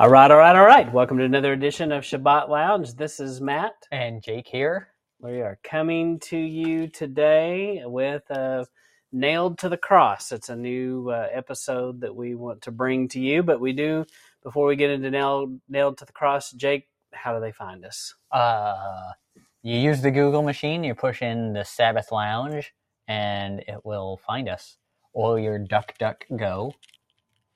All right, all right, all right. Welcome to another edition of Shabbat Lounge. This is Matt. And Jake here. We are coming to you today with uh, Nailed to the Cross. It's a new uh, episode that we want to bring to you, but we do, before we get into Nailed, Nailed to the Cross, Jake, how do they find us? Uh, you use the Google machine, you push in the Sabbath Lounge, and it will find us. Or your DuckDuckGo,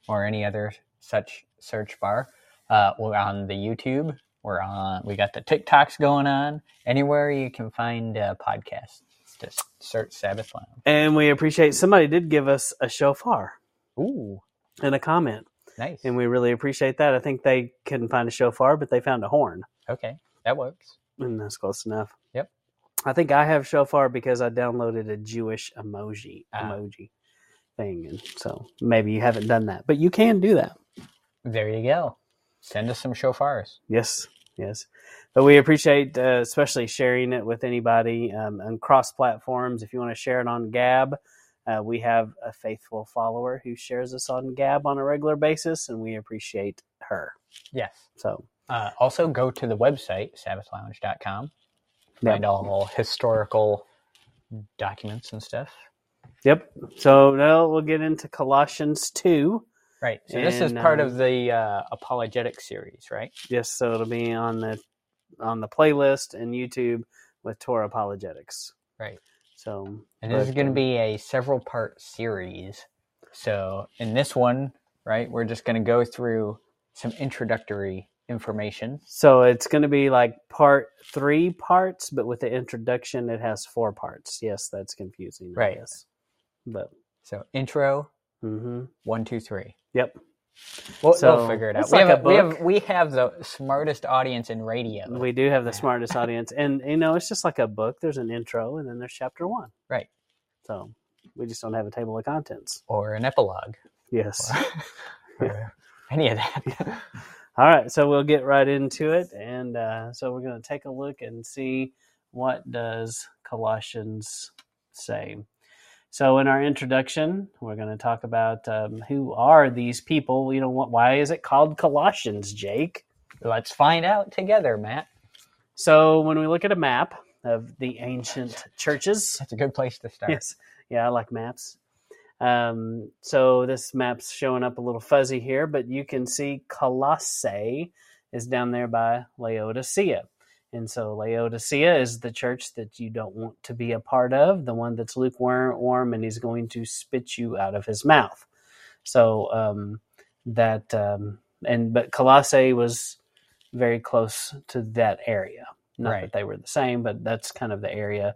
or any other such search bar. Uh, we're on the YouTube. We're on. We got the TikToks going on. Anywhere you can find uh, podcasts, just search Sabbath Lounge. And we appreciate somebody did give us a shofar Ooh, And a comment, nice. and we really appreciate that. I think they couldn't find a shofar, but they found a horn, Okay, that works. and that's close enough. Yep. I think I have shofar because I downloaded a Jewish emoji Ah. emoji thing, and so maybe you haven't done that, but you can do that. There you go. Send us some shofars. Yes, yes. But we appreciate, uh, especially sharing it with anybody um, on cross platforms. If you want to share it on Gab, uh, we have a faithful follower who shares us on Gab on a regular basis, and we appreciate her. Yes. So, Uh, also, go to the website, sabbathlounge.com. Yep. Find all historical documents and stuff. yep. So now we'll get into Colossians 2. Right. So this is part um, of the uh, apologetic series, right? Yes, so it'll be on the on the playlist and YouTube with Torah Apologetics. Right. So, And this is going to be a several part series. So in this one, right, we're just going to go through some introductory information. So it's going to be like part three parts, but with the introduction, it has four parts. Yes, that's confusing. Right. Yes. But So intro, hmm one, two, three. Yep. We'll, So, we'll figure it out. We, like have, a we have we have the smartest audience in radio. We do have the smartest audience, and you know, it's just like a book. There's an intro, and then there's chapter one. Right. So we just don't have a table of contents. or an epilogue. Yes. or any of that. All right, so we'll get right into it, and uh, so we're going to take a look and see what does Colossians say. So, in our introduction, we're going to talk about um, who are these people. You know, what? Why is it called Colossians, Jake? Let's find out together, Matt. So, when we look at a map of the ancient churches, That's a good place to start. Yes. Yeah, I like maps. Um, so this map's showing up a little fuzzy here, but you can see Colossae is down there by Laodicea. And so Laodicea is the church that you don't want to be a part of, the one that's lukewarm and he's going to spit you out of his mouth. So um, that um, and but Colossae was very close to that area. Not Right. that they were the same, but that's kind of the area.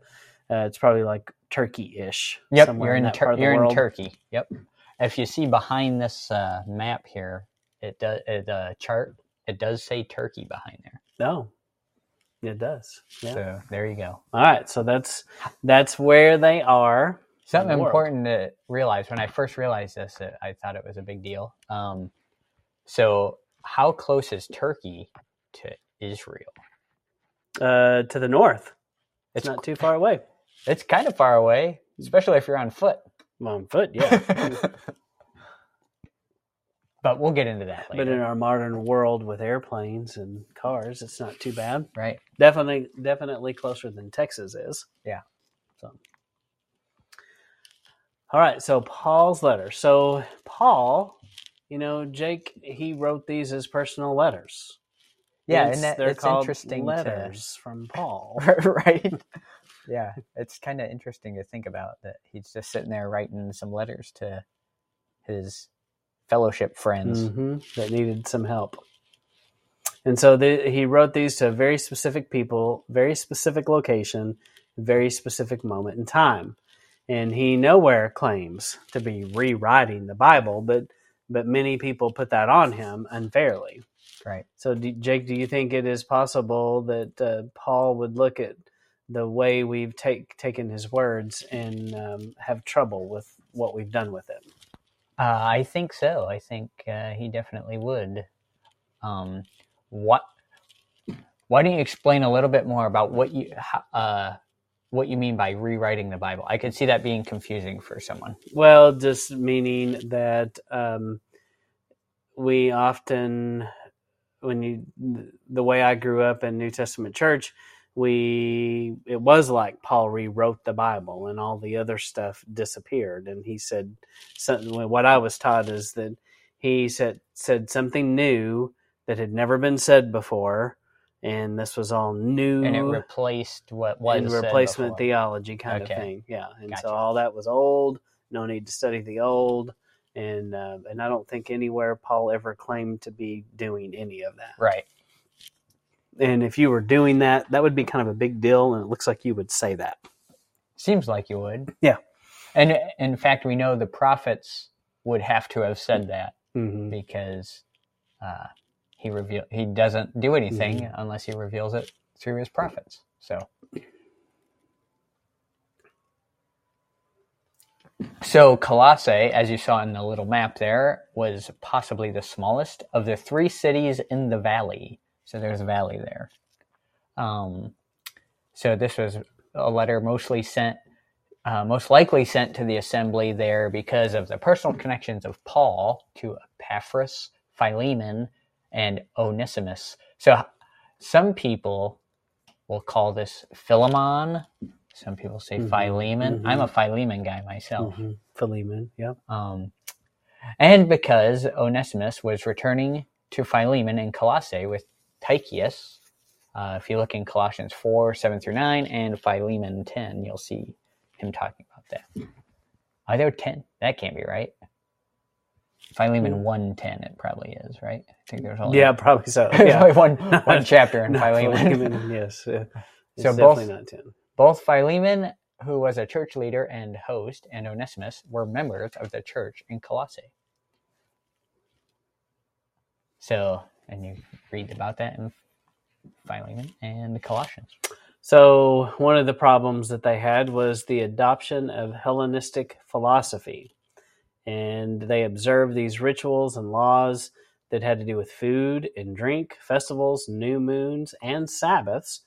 Uh, it's probably like Turkey-ish. Yep, you're in, that Tur- you're in world. Turkey. Yep. If you see behind this uh, map here, it does it, uh, chart. It does say Turkey behind there. No, it does. Yeah. So there you go. All right, so that's that's where they are. Something important to realize when I first realized this, uh, I thought it was a big deal. Um, so, how close is Turkey to Israel? Uh, to the north. It's, It's not too far away. It's kind of far away, especially if you're on foot. Well, on foot, yeah. but we'll get into that but in our modern world with airplanes and cars, it's not too bad. right? Definitely, definitely closer than Texas is. Yeah. So, all right. So Paul's letter. So Paul, you know, Jake, he wrote these as personal letters. Yeah, Hence, and that, they're it's called interesting to letters from Paul. right? Yeah, it's kind of interesting to think about that he's just sitting there writing some letters to his fellowship friends. hmm that needed some help. And so the, he wrote these to very specific people, very specific location, very specific moment in time. And he nowhere claims to be rewriting the Bible, but but many people put that on him unfairly. Right. So, do, Jake, do you think it is possible that uh, Paul would look at the way we've take, taken his words and um, have trouble with what we've done with it? Uh, I think so. I think uh, he definitely would. Um, what? Why don't you explain a little bit more about what you uh, what you mean by rewriting the Bible? I could see that being confusing for someone. Well, just meaning that um, we often when you the way I grew up in New Testament church, we it was like Paul rewrote the Bible and all the other stuff disappeared. And he said something. What I was taught is that he said said something new that had never been said before, and this was all new And it replaced what was and replacement theology kind Okay. of thing. Yeah, and Gotcha. so all that was old. No need to study the old, and uh, and I don't think anywhere Paul ever claimed to be doing any of that. Right. And if you were doing that, that would be kind of a big deal, and it looks like you would say that. Seems like you would. Yeah. And in fact, we know the prophets would have to have said that Mm-hmm. because uh, he reveal he doesn't do anything Mm-hmm. unless he reveals it through his prophets. So. So Colossae, as you saw in the little map there, was possibly the smallest of the three cities in the valley. So there's a valley there. Um, so this was a letter mostly sent, uh, most likely sent to the assembly there because of the personal connections of Paul to Epaphras, Philemon, and Onesimus. So some people will call this Philemon. Some people say Mhm, Philemon. mhm. I'm a Philemon guy myself. Mm-hmm. Philemon, yeah. Um, and because Onesimus was returning to Philemon in Colossae with Tychicus, uh, if you look in Colossians 4 7 through 9 and Philemon 10, you'll see him talking about that. Are there 10? That can't be right. Philemon 1 10, it probably is, right? I think there's only, Yeah, probably so. there's Yeah. only one, one chapter in Philemon. Philemon, yes. It's So definitely both- not 10. Both Philemon, who was a church leader and host, and Onesimus were members of the church in Colossae. So, and you read about that in Philemon and Colossians. So, one of the problems that they had was the adoption of Hellenistic philosophy. And they observed these rituals and laws that had to do with food and drink, festivals, new moons, and Sabbaths,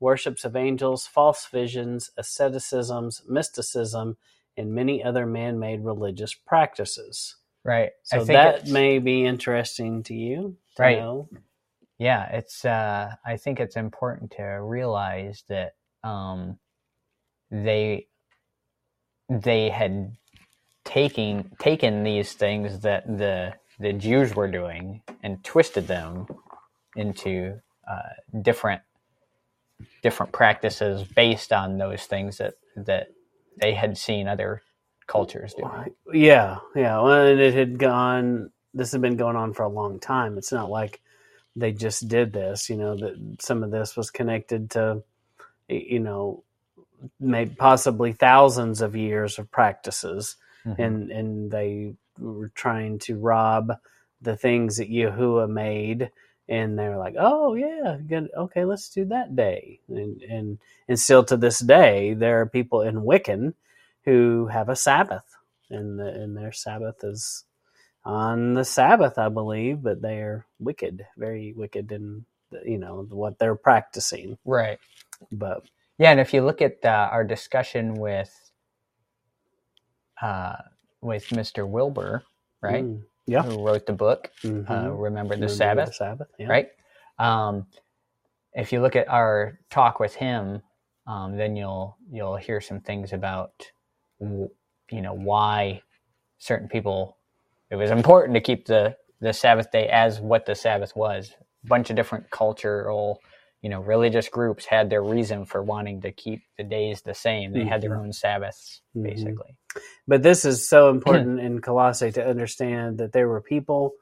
worships of angels, false visions, asceticisms, mysticism, and many other man made religious practices. Right. So, that may be interesting to you. Right. Know. Yeah, it's. Uh, I think it's important to realize that um, they they had taking taken these things that the the Jews were doing and twisted them into uh, different different practices based on those things that that they had seen other cultures do. Yeah, yeah. Well, and it had gone. This has been going on for a long time. It's not like they just did this. You know that some of this was connected to, you know, maybe possibly thousands of years of practices, Mhm. and and they were trying to rob the things that Yahuwah made. And they're like, "Oh yeah, good. Okay, let's do that day." And and and still to this day, there are people in Wiccan who have a Sabbath, and the, and their Sabbath is on the Sabbath, I believe, but they are wicked, very wicked in you know what they're practicing. Right. But Yeah, and if you look at uh, our discussion with uh, with Mr. Wilber, right, mm, yeah, who wrote the book, mhm. uh, Remember the Remember Sabbath, Sabbath, yeah. right? Um, if you look at our talk with him, um, then you'll you'll hear some things about you know why certain people it was important to keep the the Sabbath day as what the Sabbath was. A bunch of different cultural, you know, religious groups had their reason for wanting to keep the days the same. They had their Mhm. own Sabbaths, Mhm. basically. But this is so important in Colossae to understand that there were people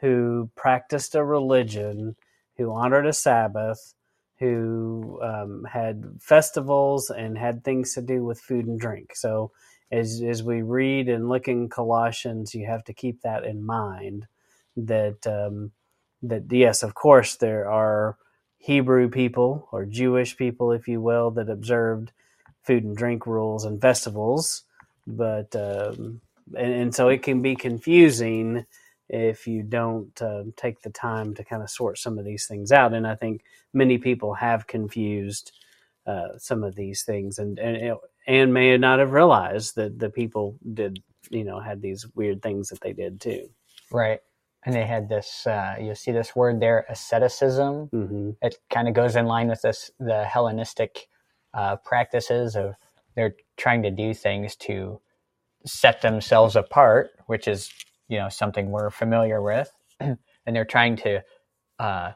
who practiced a religion, who honored a Sabbath, who um, had festivals and had things to do with food and drink. So, as as we read and look in Colossians, you have to keep that in mind. That um, that yes, of course, there are Hebrew people or Jewish people, if you will, that observed food and drink rules and festivals but um, and, and so it can be confusing if you don't uh, take the time to kind of sort some of these things out. And I think many people have confused uh, some of these things, and and and may not have realized that the people did you know had these weird things that they did too. Right. and they had this. Uh, you see this word there, asceticism. hmm It kind of goes in line with this the Hellenistic uh, practices of they're trying to do things to set themselves apart, which is you know something we're familiar with, and they're trying to uh,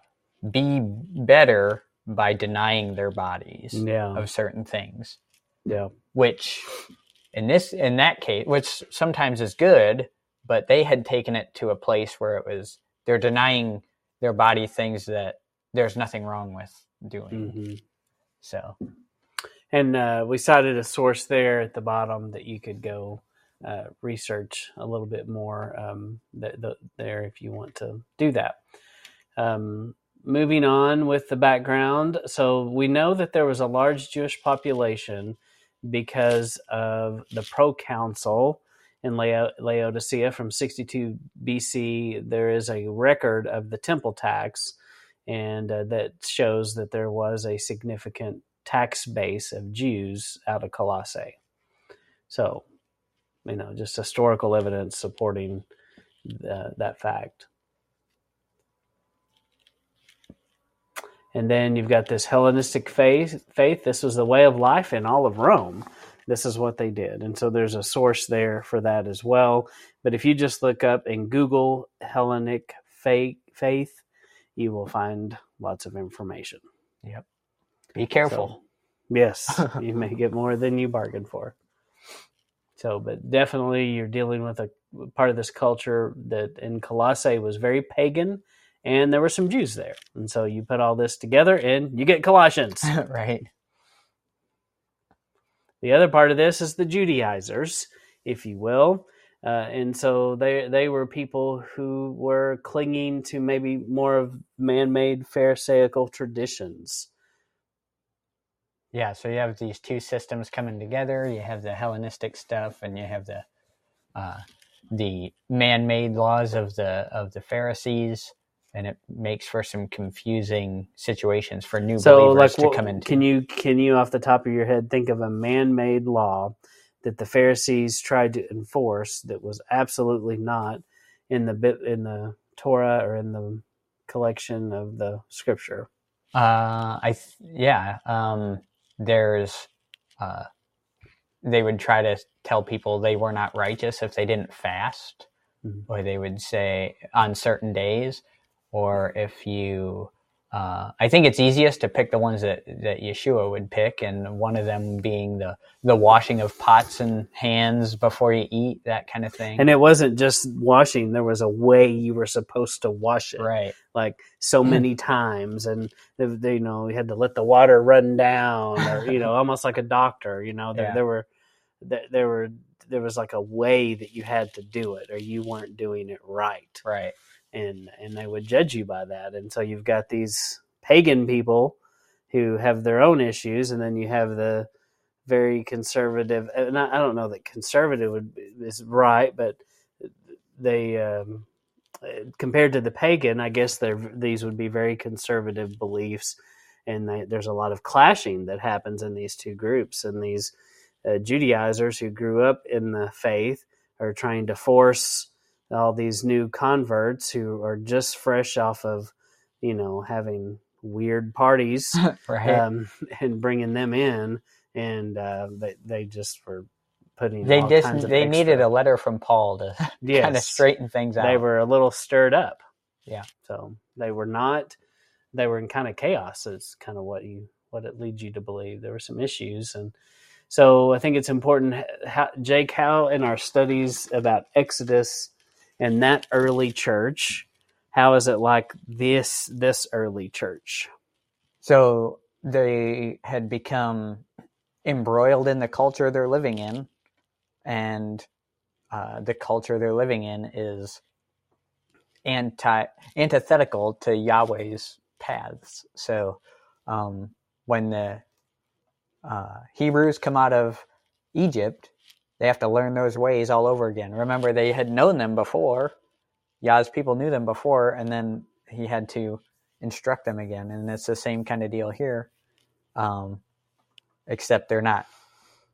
be better by denying their bodies Yeah. of certain things Yeah. which in this in that case which sometimes is good but they had taken it to a place where it was they're denying their body things that there's nothing wrong with doing hmm so And uh, we cited a source there at the bottom that you could go uh, research a little bit more um, th- th- there if you want to do that. Um, moving on with the background. So we know that there was a large Jewish population because of the proconsul in Lao- Laodicea from 62 BC. There is a record of the temple tax, and uh, that shows that there was a significant tax base of Jews out of Colossae. So, you know, just historical evidence supporting uh, that fact. And then you've got this Hellenistic faith. Faith. This was the way of life in all of Rome. This is what they did, and so there's a source there for that as well. But if you just look up in Google Hellenic faith, faith you will find lots of information. Yep. Be careful So, yes, you may get more than you bargained for. So, but definitely you're dealing with a part of this culture that in Colossae was very pagan, and there were some Jews there. And so you put all this together and you get Colossians. right the other part of this is the Judaizers, if you will. Uh, and so they they were people who were clinging to maybe more of man-made Pharisaical traditions. yeah so you have these two systems coming together you have the hellenistic stuff and you have the uh, the man-made laws of the of the pharisees and it makes for some confusing situations for new so believers like to what, come into can you can you off the top of your head think of a man-made law that the pharisees tried to enforce that was absolutely not in the bit in the torah or in the collection of the scripture Uh, I th- yeah. Um, there's, uh, they would try to tell people they were not righteous if they didn't fast, Mhm. or they would say on certain days, or if you. Uh, I think it's easiest to pick the ones that, that Yeshua would pick, and one of them being the the washing of pots and hands before you eat, that kind of thing. and it wasn't just washing there was a way you were supposed to wash it right, like so many times and they, they, you know you had to let the water run down or you know almost like a doctor you know there, Yeah. there were there, there were there was like a way that you had to do it or you weren't doing it right right, and and they would judge you by that. And so you've got these pagan people who have their own issues and then you have the very conservative and i, I don't know that conservative would, is right but they um, compared to the pagan i guess these would be very conservative beliefs. And they, there's a lot of clashing that happens in these two groups. And these uh, judaizers who grew up in the faith are trying to force all these new converts who are just fresh off of you know having weird parties right. um, and bringing them in and uh, they, they just were putting they just they needed a letter from Paul to yes, kind of straighten things out. they were a little stirred up Yeah. so they were not they were in kind of chaos is kind of what you what it leads you to believe there were some issues and so i think it's important how, jake how in our studies about exodus and that early church how is it like this this early church So they had become embroiled in the culture they're living in, and uh, the culture they're living in is anti antithetical to Yahweh's paths. So um, when the uh, Hebrews come out of Egypt, they have to learn those ways all over again. Remember, they had known them before. Yah's people knew them before, and then he had to instruct them again. And it's the same kind of deal here, um, except they're not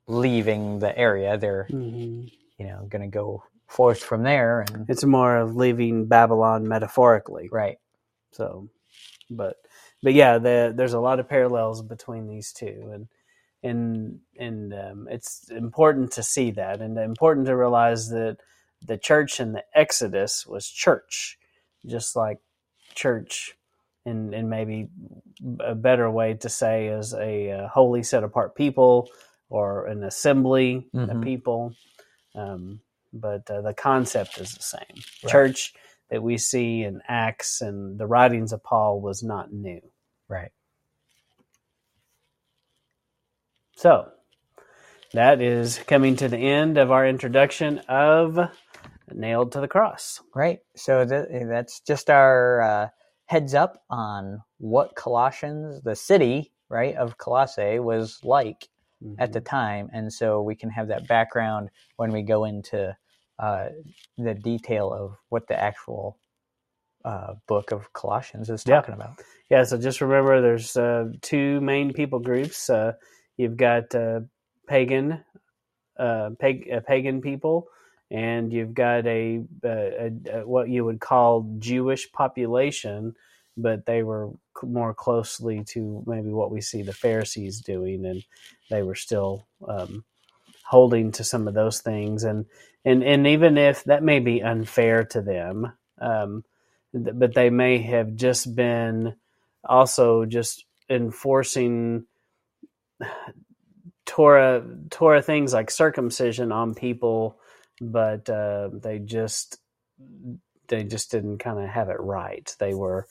leaving the area. They're mm-hmm. you know going to go forth from there, and It's more of leaving Babylon metaphorically. right, So, but but yeah, the, there's a lot of parallels between these two, and and and um, it's important to see that, and important to realize that the church in the Exodus was church, just like church, and and maybe a better way to say is a, uh holy set apart people or an assembly of Mhm. people. Um, but uh, the concept is the same. Right. Church that we see in Acts and the writings of Paul was not new. right. So that is coming to the end of our introduction of Nailed to the Cross. Right. So th- that's just our uh, heads up on what Colossians, the city, right, of Colossae was like at the time. And so we can have that background when we go into uh, the detail of what the actual uh, book of Colossians is Yeah. talking about. Yeah, so just remember there's uh, two main people groups. Uh, you've got uh, pagan, uh, pag- uh, pagan people, and you've got a, a, a what you would call Jewish population, but they were more closely to maybe what we see the Pharisees doing, and they were still um, holding to some of those things, and and and even if that may be unfair to them, um, th- but they may have just been also just enforcing Torah Torah things like circumcision on people, but uh, they just they just didn't kind of have it right. They were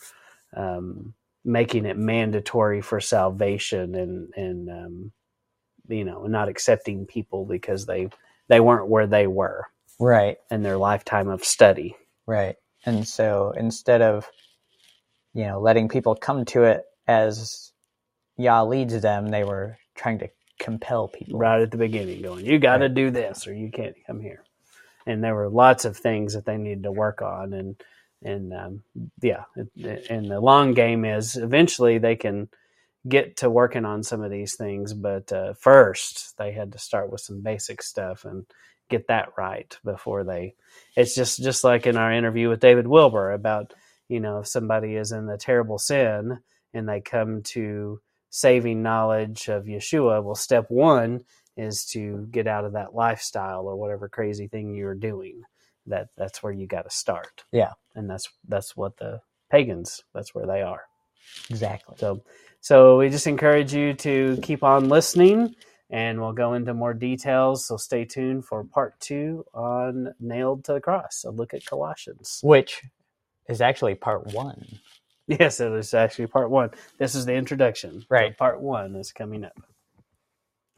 um, making it mandatory for salvation and and um, you know not accepting people because they they weren't where they were Right. in their lifetime of study. Right. And so instead of, you know, letting people come to it as Yah leads them, they were trying to compel people. right at the beginning going you got to Right. do this or you can't come here and there were lots of things that they needed to work on and and um, yeah and the long game is eventually they can get to working on some of these things but uh, first they had to start with some basic stuff and get that right before they it's just just like in our interview with david wilber about you know if somebody is in a terrible sin and they come to saving knowledge of Yeshua, well, step one is to get out of that lifestyle or whatever crazy thing you're doing. That that's where you got to start. Yeah. and that's that's what the pagans. That's where they are. Exactly. So, so we just encourage you to keep on listening, and we'll go into more details. So stay tuned for part two on nailed to the cross. A look at Colossians. Which is actually part one. Yes, it is actually part one. This is the introduction. So Right. part one is coming up.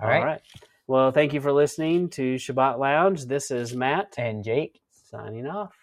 All right. Well, thank you for listening to Shabbat Lounge. This is Matt And Jake. signing off.